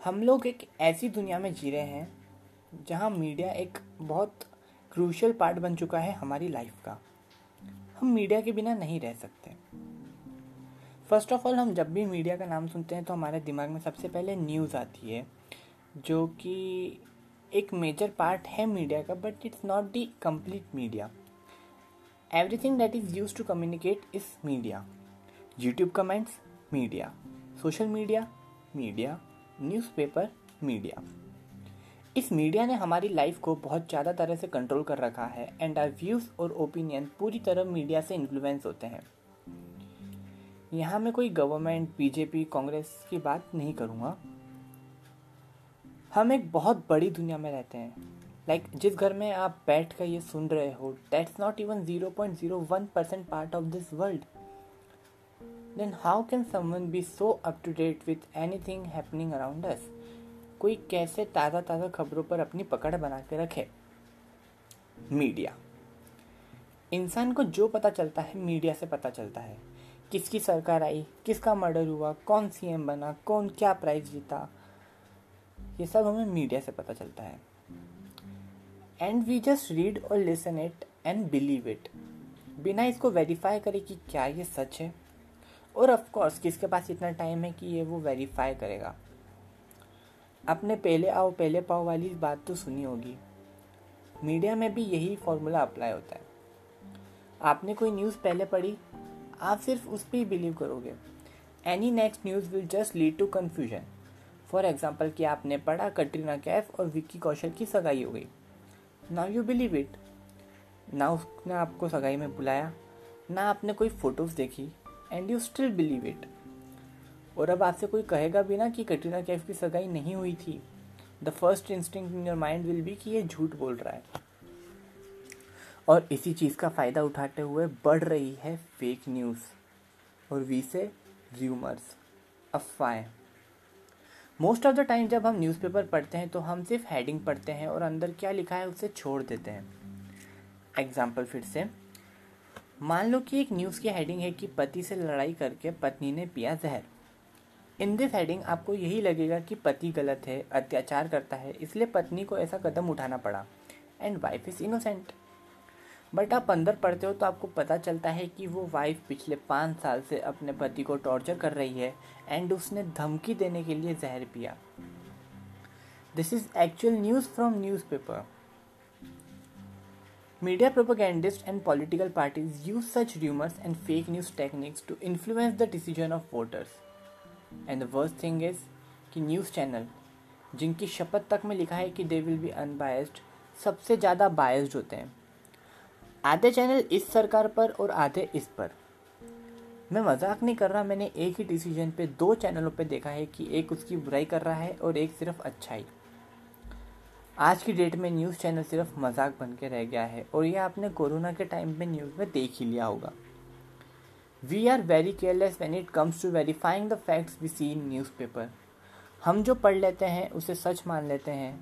हम लोग एक ऐसी दुनिया में जी रहे हैं, जहाँ मीडिया एक बहुत क्रूशल पार्ट बन चुका है हमारी लाइफ का। हम मीडिया के बिना नहीं रह सकते। फ़र्स्ट ऑफ़ ऑल हम जब भी मीडिया का नाम सुनते हैं तो हमारे दिमाग में सबसे पहले न्यूज़ आती है, जो कि एक मेजर पार्ट है मीडिया का but it's not the complete media everything that is use to communicate is media YouTube comments media social media media newspaper media इस मीडिया ने हमारी लाइफ को बहुत ज़्यादा तरह से कंट्रोल कर रखा है एंड आर व्यूज़ और ओपिनियन पूरी तरह मीडिया से इन्फ्लुएंस होते हैं। यहाँ मैं कोई गवर्नमेंट बीजेपी कांग्रेस की बात नहीं करूँगा। हम एक बहुत बड़ी दुनिया में रहते हैं। लाइक like, जिस घर में आप बैठ कर ये सुन रहे हो that's not even zero point zero one percent part of this world then how can be so up to date with anything happening around us कोई कैसे ताज़ा ताज़ा खबरों पर अपनी पकड़ बना के रखे? मीडिया। इंसान को जो पता चलता है, मीडिया से पता चलता है। किसकी सरकार आई, किसका मर्डर हुआ, कौन सीएम बना, कौन क्या प्राइज जीता, ये सब हमें मीडिया से पता चलता है। एंड वी जस्ट रीड और listen it and believe it बिना इसको वेरीफाई करे कि क्या ये सच है। और ऑफ़ कोर्स किसके पास इतना टाइम है कि ये वो वेरीफाई करेगा। आपने पहले आओ, पहले पाओ वाली बात तो सुनी होगी। मीडिया में भी यही फॉर्मूला अप्लाई होता है। आपने कोई न्यूज़ पहले पढ़ी? आप सिर्फ़ उस पर ही बिलीव करोगे। Any next news will just lead to confusion for example कि आपने पढ़ा कटरीना कैफ और विक्की कौशल की सगाई हो गई। नाउ यू बिलीव इट ना उसने आपको सगाई में बुलाया, ना आपने कोई फ़ोटोज़ देखी। And you still believe it और अब आपसे कोई कहेगा भी ना कि कटरीना कैफ की सगाई नहीं हुई थी। The first instinct in your mind will be कि ये झूठ बोल रहा है। और इसी चीज़ का फ़ायदा उठाते हुए बढ़ रही है फेक न्यूज़ और वी से र्यूमर्स अफवाहें मोस्ट ऑफ़ द टाइम जब हम न्यूज़पेपर पढ़ते हैं तो हम सिर्फ़ हेडिंग पढ़ते हैं और अंदर क्या लिखा है उसे छोड़ देते हैं। एग्ज़ाम्पल फिर से। मान लो कि एक न्यूज़ की हेडिंग है कि पति से लड़ाई करके पत्नी ने पिया जहर। इन दिस हेडिंग आपको यही लगेगा कि पति गलत है, अत्याचार करता है, इसलिए पत्नी को ऐसा कदम उठाना पड़ा। And wife is innocent but आप अंदर पढ़ते हो तो आपको पता चलता है कि वो वाइफ पिछले पाँच साल से अपने पति को टॉर्चर कर रही है एंड उसने धमकी देने के लिए जहर पिया। This is actual news from newspaper media propagandist and political parties use such rumours and fake news techniques to influence the decision of voters and the worst thing is कि न्यूज़ चैनल जिनकी शपथ तक में लिखा है कि they will be unbiased सबसे ज़्यादा बायस्ड होते हैं। आधे चैनल इस सरकार पर और आधे इस पर। मैं मज़ाक नहीं कर रहा, मैंने एक ही डिसीज़न पे दो चैनलों पे देखा है कि एक उसकी बुराई कर रहा है और एक सिर्फ़ अच्छाई। आज की डेट में न्यूज़ चैनल सिर्फ़ मज़ाक बन के रह गया है और यह आपने कोरोना के टाइम में न्यूज़ में देख ही लिया होगा। We are very careless when it comes to verifying the facts we see in newspaper हम जो पढ़ लेते हैं, उसे सच मान लेते हैं।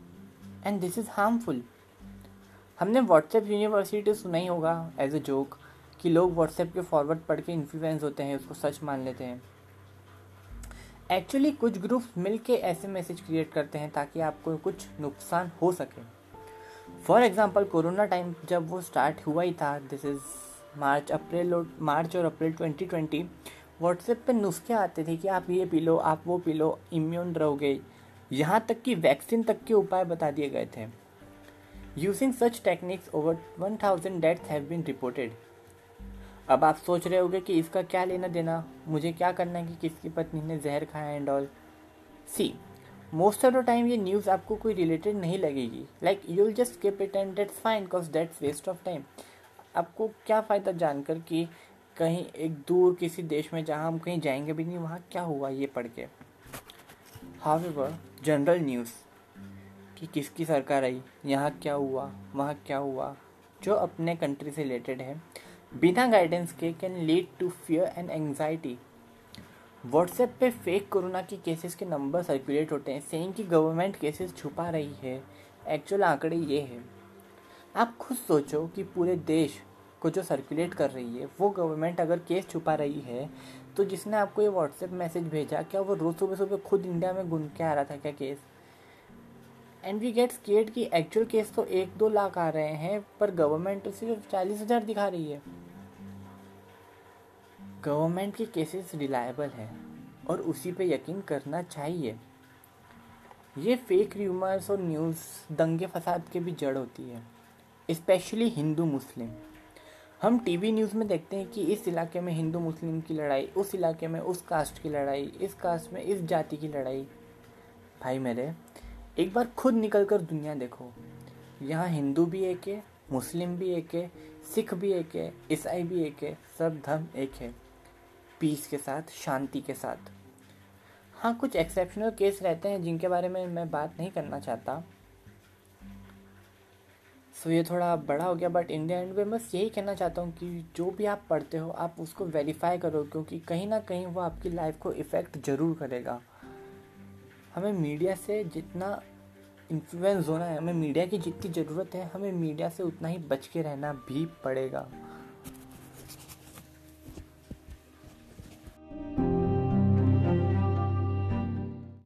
एंड दिस इज़ हार्मफुल हमने व्हाट्सएप यूनिवर्सिटी सुना ही होगा एज अ जोक कि लोग व्हाट्सएप के फॉरवर्ड पढ़ के इन्फ्लुएंस होते हैं, उसको सच मान लेते हैं। एक्चुअली कुछ ग्रुप्स मिल के ऐसे मैसेज क्रिएट करते हैं ताकि आपको कुछ नुकसान हो सके। फॉर एग्ज़ाम्पल कोरोना टाइम जब वो स्टार्ट हुआ ही था दिस इज़ मार्च अप्रैल और मार्च और अप्रैल 2020 व्हाट्सएप पे नुस्खे आते थे कि आप ये पी लो, आप वो पी लो इम्यून रहोगे। यहाँ तक कि वैक्सीन तक के उपाय बता दिए गए थे। Using such techniques over one thousand deaths have been reported अब आप सोच रहे होगे कि इसका क्या लेना देना? मुझे क्या करना है कि किसकी पत्नी ने जहर खाया and also most of the time ये न्यूज़ आपको कोई रिलेटेड नहीं लगेगी। Like you will just skip it and that's fine because that's waste of time आपको क्या फ़ायदा जानकर कि कहीं एक दूर किसी देश में जहाँ हम कहीं जाएँगे भी नहीं, वहाँ क्या हुआ ये पढ़ के? हाउ जनरल न्यूज़ कि किसकी सरकार आई, यहाँ क्या हुआ, वहाँ क्या हुआ, जो अपने कंट्री से रिलेटेड है। बिना गाइडेंस के can lead to fear and anxiety WhatsApp पे फेक कोरोना के केसेस के नंबर सर्कुलेट होते हैं सेइंग कि गवर्नमेंट केसेस छुपा रही है। एक्चुअल आंकड़े ये है। आप खुद सोचो कि पूरे देश को जो सर्कुलेट कर रही है, वो गवर्नमेंट अगर केस छुपा रही है तो जिसने आपको ये व्हाट्सएप मैसेज भेजा, क्या वो रोज़ सुबह सुबह खुद इंडिया में घूम के आ रहा था क्या case and we get scared कि एक्चुअल केस तो एक दो लाख आ रहे हैं, पर गवर्नमेंट सिर्फ़ चालीस हज़ार दिखा रही है। गवर्नमेंट के केसेस रिलायबल है और उसी पे यकीन करना चाहिए। ये फेक र्यूमर्स और न्यूज़ दंगे फसाद के भी जड़ होती है इस्पेशली हिंदू मुस्लिम। हम टीवी न्यूज़ में देखते हैं कि इस इलाके में हिंदू मुस्लिम की लड़ाई, उस इलाके में उस कास्ट की लड़ाई, इस कास्ट में इस जाति की लड़ाई। भाई मेरे एक बार खुद निकल कर दुनिया देखो। यहाँ हिंदू भी एक है, मुस्लिम भी एक है, सिख भी एक है, ईसाई भी एक है, सब धर्म एक है। पीस के साथ, शांति के साथ। हाँ कुछ एक्सेप्शनल केस रहते हैं जिनके बारे में मैं बात नहीं करना चाहता। सो ये थोड़ा बड़ा हो गया बट द एंड में बस यही कहना चाहता हूँ कि जो भी आप पढ़ते हो, आप उसको वेरीफाई करो, क्योंकि कहीं ना कहीं वो आपकी लाइफ को इफ़ेक्ट ज़रूर करेगा। हमें मीडिया से जितना इन्फ्लुएंस होना है, हमें मीडिया की जितनी ज़रूरत है, हमें मीडिया से उतना ही बच के रहना भी पड़ेगा।